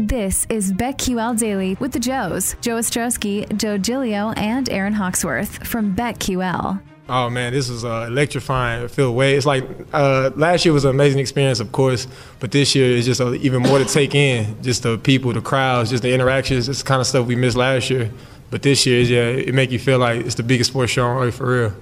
This is BetQL Daily with the Joes, Joe Ostrowski, Joe Giglio, and Aaron Hawksworth from BetQL. Oh man, this is uh, electrifying. Feel way. It's like uh, last year was an amazing experience, of course, but this year is just uh, even more to take in. Just the people, the crowds, just the interactions. It's the kind of stuff we missed last year, but this year, yeah, it make you feel like it's the biggest sports show on earth for real.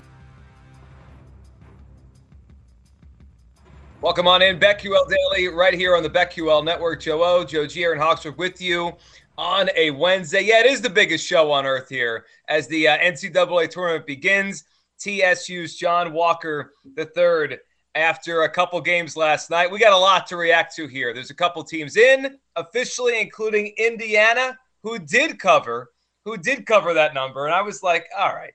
Welcome on in, BetQL Daily, right here on the BetQL Network. Joe O, Joe G, and Hawksworth with you on a Wednesday. Yeah, it is the biggest show on earth here as the uh, NCAA tournament begins. TSU's John Walker III after a couple games last night. We got a lot to react to here. There's a couple teams in officially, including Indiana, who did cover, who did cover that number. And I was like, all right,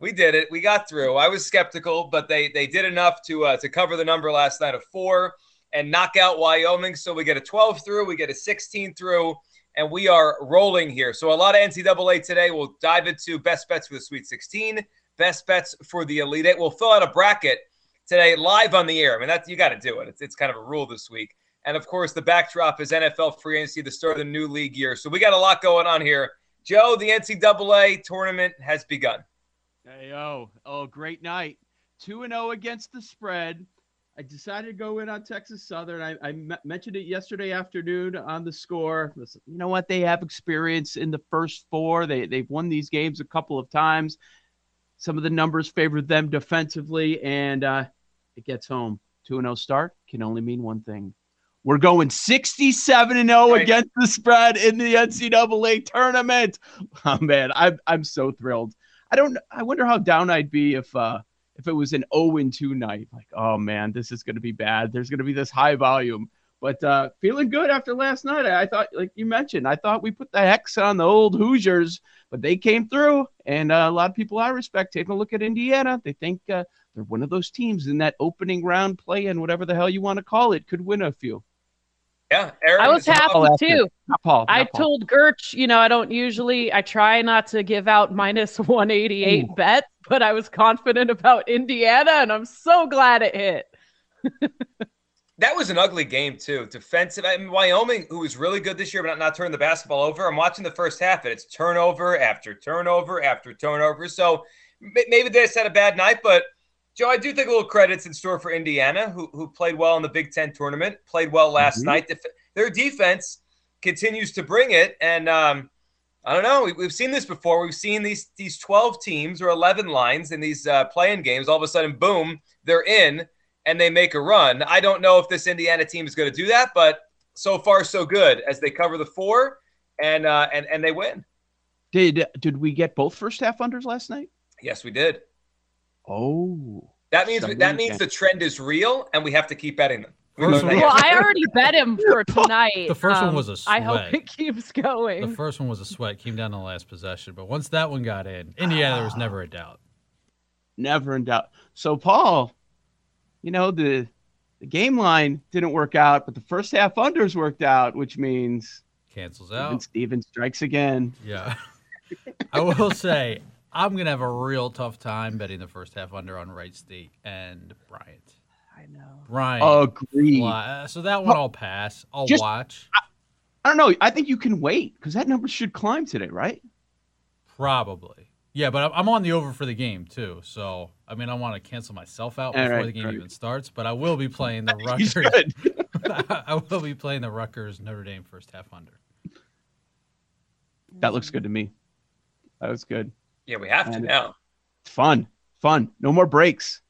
we did it. We got through. I was skeptical, but they they did enough to uh, to cover the number last night of four and knock out Wyoming. So we get a 12 through, we get a 16 through, and we are rolling here. So a lot of NCAA today. We'll dive into best bets for the Sweet 16, best bets for the Elite Eight. We'll fill out a bracket today live on the air. I mean, that's you got to do it. It's, it's kind of a rule this week. And of course, the backdrop is NFL free agency, the start of the new league year. So we got a lot going on here. Joe, the NCAA tournament has begun. Hey, oh, oh, great night. 2 and 0 against the spread. I decided to go in on Texas Southern. I, I m- mentioned it yesterday afternoon on the score. Listen, you know what? They have experience in the first four. They, they've won these games a couple of times. Some of the numbers favored them defensively, and uh, it gets home. 2 0 start can only mean one thing. We're going 67 and 0 against the spread in the NCAA tournament. Oh, man, I'm, I'm so thrilled. I don't. I wonder how down I'd be if uh if it was an 0 and 2 night. Like, oh man, this is going to be bad. There's going to be this high volume. But uh, feeling good after last night. I thought, like you mentioned, I thought we put the hex on the old Hoosiers, but they came through. And uh, a lot of people I respect taking a look at Indiana. They think uh, they're one of those teams in that opening round play and whatever the hell you want to call it could win a few. Yeah, Aaron I was happy too. Not Paul, not I Paul. told Gerch, you know, I don't usually, I try not to give out minus 188 Ooh. bets, but I was confident about Indiana, and I'm so glad it hit. that was an ugly game too. Defensive, I mean, Wyoming, who was really good this year, but not, not turning the basketball over. I'm watching the first half, and it's turnover after turnover after turnover. So maybe they just had a bad night, but Joe, I do think a little credits in store for Indiana, who, who played well in the Big Ten tournament, played well last mm-hmm. night. Their defense continues to bring it, and um, I don't know. We, have seen this before. We've seen these these twelve teams or eleven lines in these uh, playing games. All of a sudden, boom, they're in and they make a run. I don't know if this Indiana team is going to do that, but so far so good as they cover the four and uh, and and they win. Did did we get both first half unders last night? Yes, we did. Oh. That means that means the trend is real, and we have to keep betting them. well, I already bet him for tonight. The first um, one was a sweat. I hope it keeps going. The first one was a sweat, came down to the last possession. But once that one got in, Indiana, there was never a doubt. Never in doubt. So, Paul, you know, the the game line didn't work out, but the first half unders worked out, which means cancels out. Steven, Steven strikes again. Yeah. I will say, I'm gonna have a real tough time betting the first half under on Wright State and Bryant. I know. Bryant. Agree. Uh, so that one I'll pass. I'll Just, watch. I, I, don't know. I think you can wait because that number should climb today, right? Probably. Yeah, but I'm on the over for the game too. So I mean, I want to cancel myself out before right, the game right. even starts. But I will be playing the Rutgers. I will be playing the Rutgers Notre Dame first half under. That looks good to me. That was good. Yeah, we have to now. It's fun, fun. No more breaks.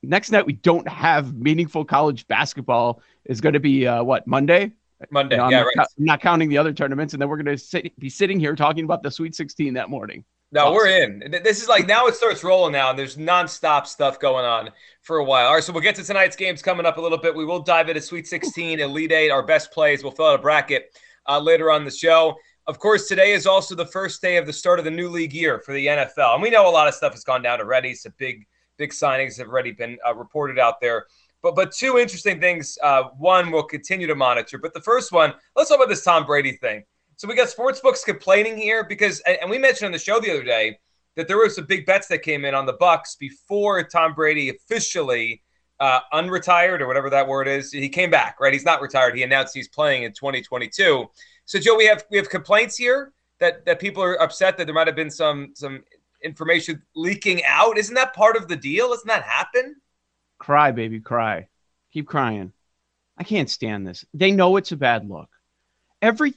Next night we don't have meaningful college basketball. Is going to be uh, what Monday? Monday, you know, yeah, I'm right. Not, I'm not counting the other tournaments, and then we're going to sit, be sitting here talking about the Sweet 16 that morning. No, awesome. we're in. This is like now it starts rolling now, and there's nonstop stuff going on for a while. All right, so we'll get to tonight's games coming up a little bit. We will dive into Sweet 16, Elite Eight, our best plays. We'll fill out a bracket uh, later on the show. Of course, today is also the first day of the start of the new league year for the NFL. And we know a lot of stuff has gone down already. Some big, big signings have already been uh, reported out there. But but two interesting things. Uh, one we'll continue to monitor. But the first one, let's talk about this Tom Brady thing. So we got sports books complaining here because, and we mentioned on the show the other day that there were some big bets that came in on the Bucks before Tom Brady officially uh, unretired or whatever that word is. He came back, right? He's not retired. He announced he's playing in 2022. So, Joe, we have we have complaints here that that people are upset that there might have been some some information leaking out. Isn't that part of the deal? Isn't that happen? Cry, baby, cry. Keep crying. I can't stand this. They know it's a bad look. Every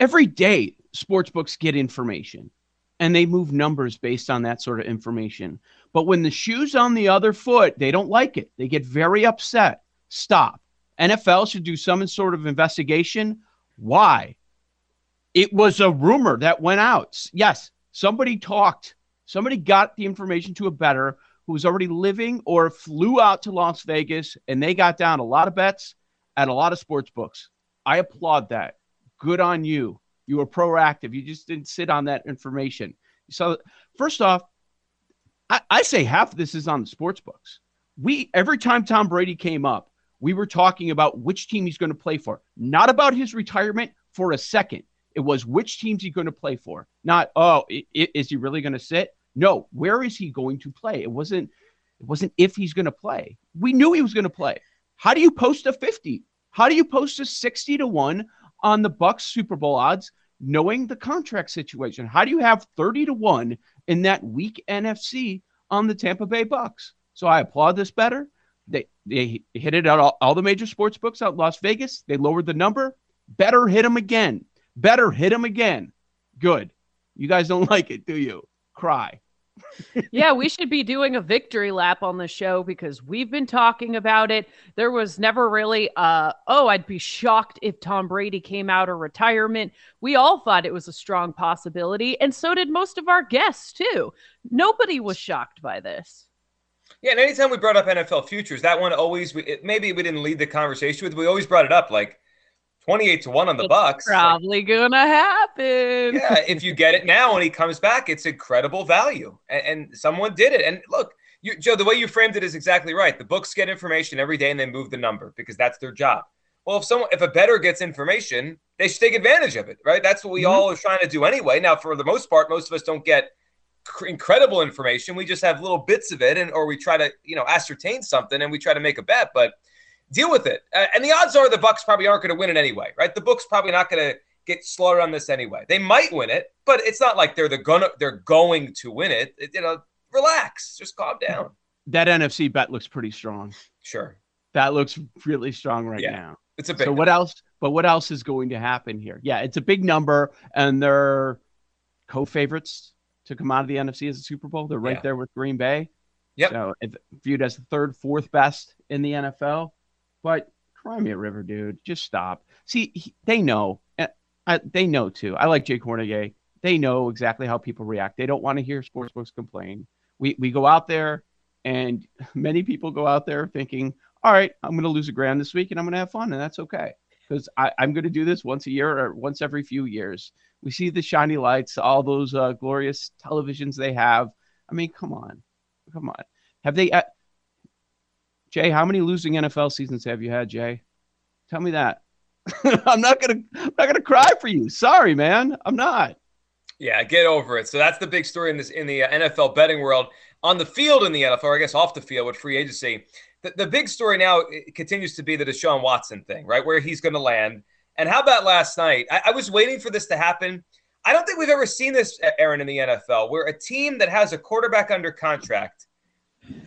every day, sports books get information and they move numbers based on that sort of information. But when the shoe's on the other foot, they don't like it. They get very upset. Stop. NFL should do some sort of investigation. Why? It was a rumor that went out. Yes, somebody talked. Somebody got the information to a better who was already living or flew out to Las Vegas and they got down a lot of bets at a lot of sports books. I applaud that. Good on you. You were proactive. You just didn't sit on that information. So, first off, I, I say half of this is on the sports books. We every time Tom Brady came up, we were talking about which team he's going to play for, not about his retirement for a second. It was which teams he's going to play for, not oh, is he really going to sit? No, where is he going to play? It wasn't. It wasn't if he's going to play. We knew he was going to play. How do you post a fifty? How do you post a sixty to one on the Bucks Super Bowl odds, knowing the contract situation? How do you have thirty to one in that weak NFC on the Tampa Bay Bucks? So I applaud this better. They they hit it out all, all the major sports books out Las Vegas. They lowered the number. Better hit them again. Better hit them again. Good. You guys don't like it, do you? Cry. yeah, we should be doing a victory lap on the show because we've been talking about it. There was never really uh oh, I'd be shocked if Tom Brady came out of retirement. We all thought it was a strong possibility and so did most of our guests too. Nobody was shocked by this. Yeah, and anytime we brought up NFL futures, that one always we, it, maybe we didn't lead the conversation with. We always brought it up like 28 to 1 on the it's Bucks. Probably like, gonna happen. Yeah, if you get it now and he comes back, it's incredible value. And, and someone did it. And look, you, Joe, the way you framed it is exactly right. The books get information every day and they move the number because that's their job. Well, if someone if a better gets information, they should take advantage of it, right? That's what we mm-hmm. all are trying to do anyway. Now, for the most part, most of us don't get incredible information. We just have little bits of it, and or we try to you know ascertain something and we try to make a bet, but deal with it. Uh, and the odds are the Bucks probably aren't going to win it anyway, right? The book's probably not going to get slaughtered on this anyway. They might win it, but it's not like they're the gonna they're going to win it. it you know, relax, just calm down. That NFC bet looks pretty strong. Sure. That looks really strong right yeah, now. It's a big. So number. what else? But what else is going to happen here? Yeah, it's a big number, and they're co-favorites to come out of the NFC as a Super Bowl. They're right yeah. there with Green Bay. Yep. So if viewed as the third, fourth best in the NFL. But cry me a River, dude, just stop. See, he, they know. Uh, they know too. I like Jay Kornegay. They know exactly how people react. They don't want to hear sportsbooks complain. We we go out there, and many people go out there thinking, "All right, I'm going to lose a grand this week, and I'm going to have fun, and that's okay." Because I'm going to do this once a year or once every few years. We see the shiny lights, all those uh, glorious televisions they have. I mean, come on, come on. Have they? Uh, Jay, how many losing NFL seasons have you had, Jay? Tell me that. I'm not gonna I'm not gonna cry for you. Sorry, man. I'm not. Yeah, get over it. So that's the big story in this in the uh, NFL betting world. On the field in the NFL, or I guess off the field with free agency, the, the big story now continues to be the Deshaun Watson thing, right? Where he's going to land. And how about last night? I, I was waiting for this to happen. I don't think we've ever seen this, Aaron, in the NFL, where a team that has a quarterback under contract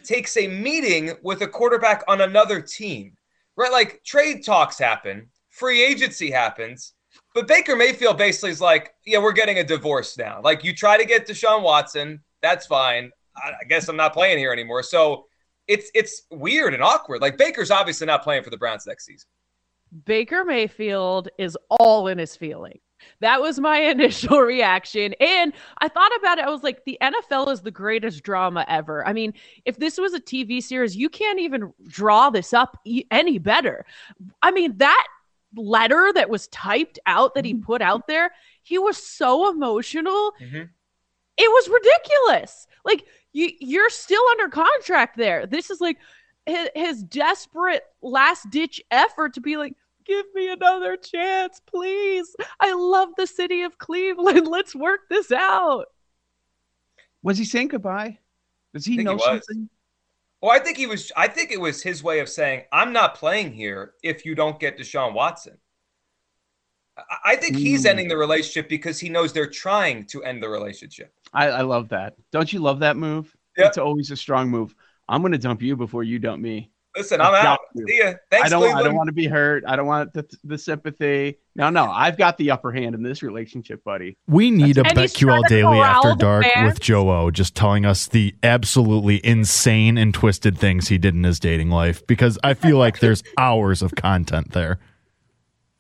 takes a meeting with a quarterback on another team, right? Like trade talks happen, free agency happens, but Baker Mayfield basically is like, yeah, we're getting a divorce now. Like you try to get Deshaun Watson, that's fine. I guess I'm not playing here anymore. So it's it's weird and awkward. Like Baker's obviously not playing for the Browns next season. Baker Mayfield is all in his feeling. That was my initial reaction. And I thought about it. I was like, the NFL is the greatest drama ever. I mean, if this was a TV series, you can't even draw this up any better. I mean, that letter that was typed out that he mm-hmm. put out there, he was so emotional. Mm-hmm. It was ridiculous. Like, you, you're still under contract there. This is like his, his desperate last ditch effort to be like, give me another chance, please. I love the city of Cleveland. Let's work this out. Was he saying goodbye? Does he know he something? Well, I think he was. I think it was his way of saying, "I'm not playing here if you don't get Deshaun Watson." I think he's mm. ending the relationship because he knows they're trying to end the relationship. I, I love that. Don't you love that move? Yep. It's always a strong move. I'm going to dump you before you dump me. Listen, I'm out. See ya. Thanks, I don't. Cleveland. I don't want to be hurt. I don't want the, the sympathy. No, no. I've got the upper hand in this relationship, buddy. We need That's a BetQL Daily After Dark with Joe O, just telling us the absolutely insane and twisted things he did in his dating life because I feel like there's hours of content there.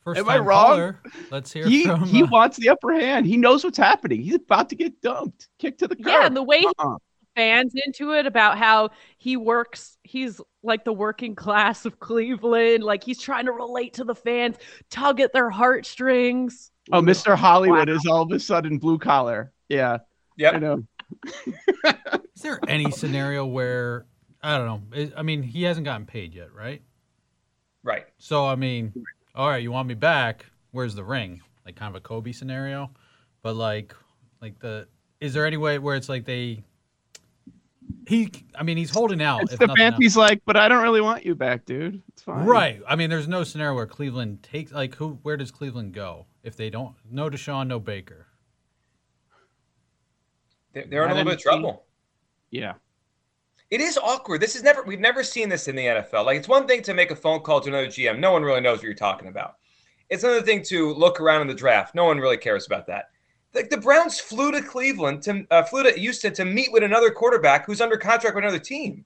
First Am I wrong? Caller. Let's hear he, from. He uh, wants the upper hand. He knows what's happening. He's about to get dumped, kicked to the curb. Yeah, and the way uh-uh. Fans into it about how he works, he's like the working class of Cleveland. Like he's trying to relate to the fans, tug at their heartstrings. Oh, Mr. Hollywood wow. is all of a sudden blue collar. Yeah. Yeah. I know. is there any scenario where I don't know? I mean, he hasn't gotten paid yet, right? Right. So I mean, all right, you want me back? Where's the ring? Like kind of a Kobe scenario, but like, like the is there any way where it's like they he I mean he's holding out. It's the Panthers like, but I don't really want you back, dude. It's fine. Right. I mean, there's no scenario where Cleveland takes like who where does Cleveland go if they don't no Deshaun, no Baker. They're, they're in a little bit of trouble. Yeah. It is awkward. This is never we've never seen this in the NFL. Like it's one thing to make a phone call to another GM. No one really knows what you're talking about. It's another thing to look around in the draft. No one really cares about that. Like the Browns flew to Cleveland to uh, flew to Houston to meet with another quarterback who's under contract with another team.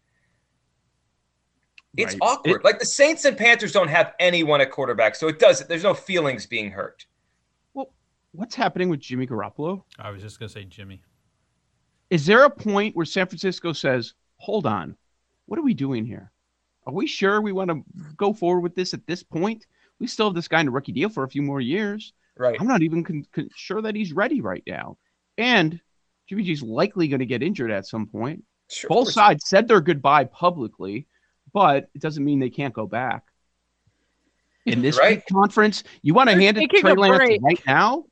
It's right. awkward. It, like the Saints and Panthers don't have anyone at quarterback, so it does. There's no feelings being hurt. Well, what's happening with Jimmy Garoppolo? I was just gonna say Jimmy. Is there a point where San Francisco says, hold on, what are we doing here? Are we sure we want to go forward with this at this point? We still have this guy in a rookie deal for a few more years. Right. I'm not even con- con- sure that he's ready right now. And Jimmy G's likely going to get injured at some point. Sure, Both sides said their goodbye publicly, but it doesn't mean they can't go back. In this right. conference, you want to hand it to Trey Lance right now?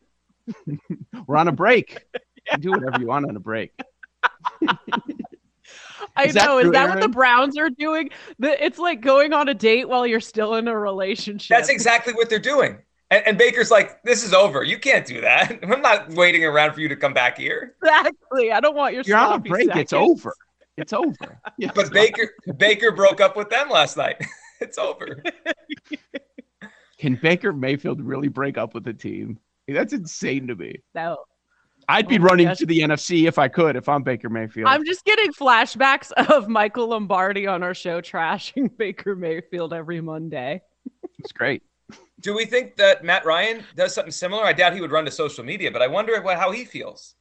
We're on a break. yeah. do whatever you want on a break. I know. is that Aaron? what the Browns are doing? The, it's like going on a date while you're still in a relationship. That's exactly what they're doing. And, and, Baker's like, "This is over. You can't do that. I'm not waiting around for you to come back here." Exactly. I don't want your. You're on a break. Seconds. It's over. It's over. Yeah. But Baker Baker broke up with them last night. it's over. Can Baker Mayfield really break up with the team? That's insane to me. No. I'd be oh running to the NFC if I could, if I'm Baker Mayfield. I'm just getting flashbacks of Michael Lombardi on our show trashing Baker Mayfield every Monday. It's great. Do we think that Matt Ryan does something similar? I doubt he would run to social media, but I wonder what, how he feels.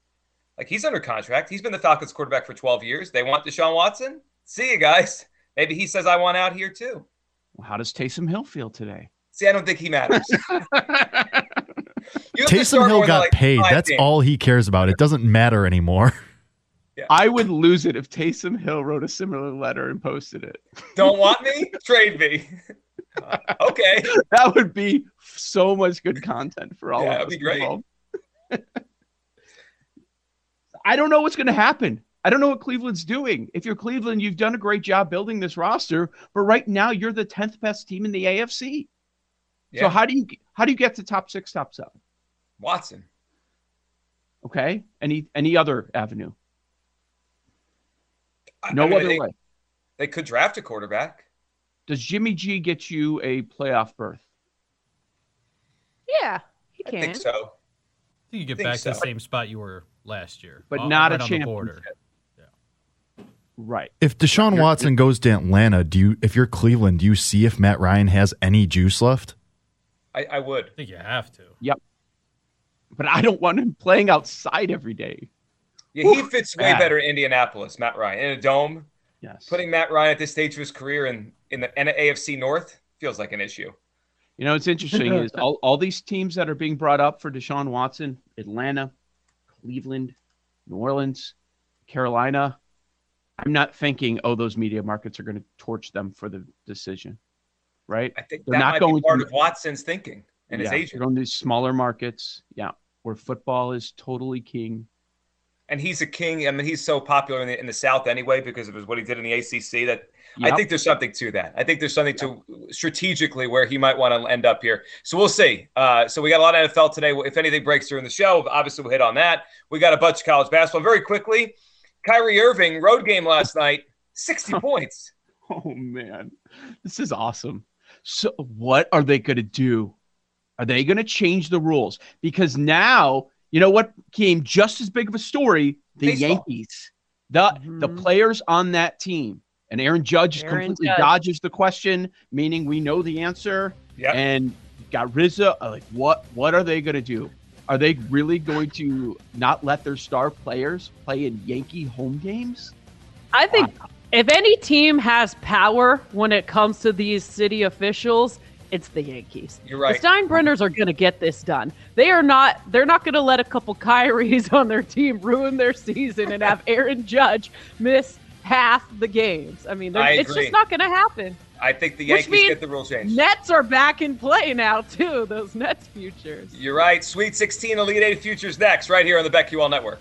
Like he's under contract. He's been the Falcons quarterback for 12 years. They want Deshaun Watson. See you guys. Maybe he says I want out here too. Well, how does Taysom Hill feel today? See, I don't think he matters. Taysom Hill got like paid. That's games. all he cares about. It doesn't matter anymore. Yeah. I would lose it if Taysom Hill wrote a similar letter and posted it. Don't want me? Trade me. Okay. That would be so much good content for all yeah, of us. That'd be great. I don't know what's going to happen. I don't know what Cleveland's doing. If you're Cleveland, you've done a great job building this roster, but right now you're the 10th best team in the AFC. Yeah. So how do you how do you get to top 6, top 7? Watson. Okay. Any any other avenue? No I mean, other they, way. They could draft a quarterback. Does Jimmy G get you a playoff berth? Yeah, he can. I think so. I think you get think back so. to the same spot you were last year, but not right a championship. Yeah. Right. If Deshaun you're, Watson you're, goes to Atlanta, do you? If you're Cleveland, do you see if Matt Ryan has any juice left? I, I would. I think you have to. Yep but I don't want him playing outside every day. Yeah, he fits way better in Indianapolis, Matt Ryan, in a dome. Yes. Putting Matt Ryan at this stage of his career in, in the AFC North feels like an issue. You know, it's interesting is all, all these teams that are being brought up for Deshaun Watson, Atlanta, Cleveland, New Orleans, Carolina. I'm not thinking, oh, those media markets are going to torch them for the decision, right? I think They're that not might going be part to, of Watson's thinking and yeah, his agent. They're Going to these smaller markets, yeah, where football is totally king. And he's a king. I mean, he's so popular in the, in the South anyway because of what he did in the ACC. That yep. I think there's something to that. I think there's something to strategically where he might want to end up here. So we'll see. Uh, so we got a lot of NFL today. If anything breaks during the show, obviously we'll hit on that. We got a bunch of college basketball. Very quickly, Kyrie Irving road game last night, 60 points. Oh man, this is awesome. So what are they going to do? Are they going to change the rules? Because now you know what became just as big of a story? The Baseball. Yankees, the mm-hmm. the players on that team, and Aaron Judge Aaron completely Judge. dodges the question, meaning we know the answer. Yep. And got Rizzo. Like, what what are they going to do? Are they really going to not let their star players play in Yankee home games? I think wow. if any team has power when it comes to these city officials, it's the Yankees. You're right. The Steinbrenners are going to get this done. They are not. They're not going to let a couple Kyries on their team ruin their season and have Aaron Judge miss half the games. I mean, I it's just not going to happen. I think the Yankees get the rule change. Nets are back in play now too. Those Nets futures. You're right. Sweet 16 Elite Eight futures next, right here on the BetQL Network.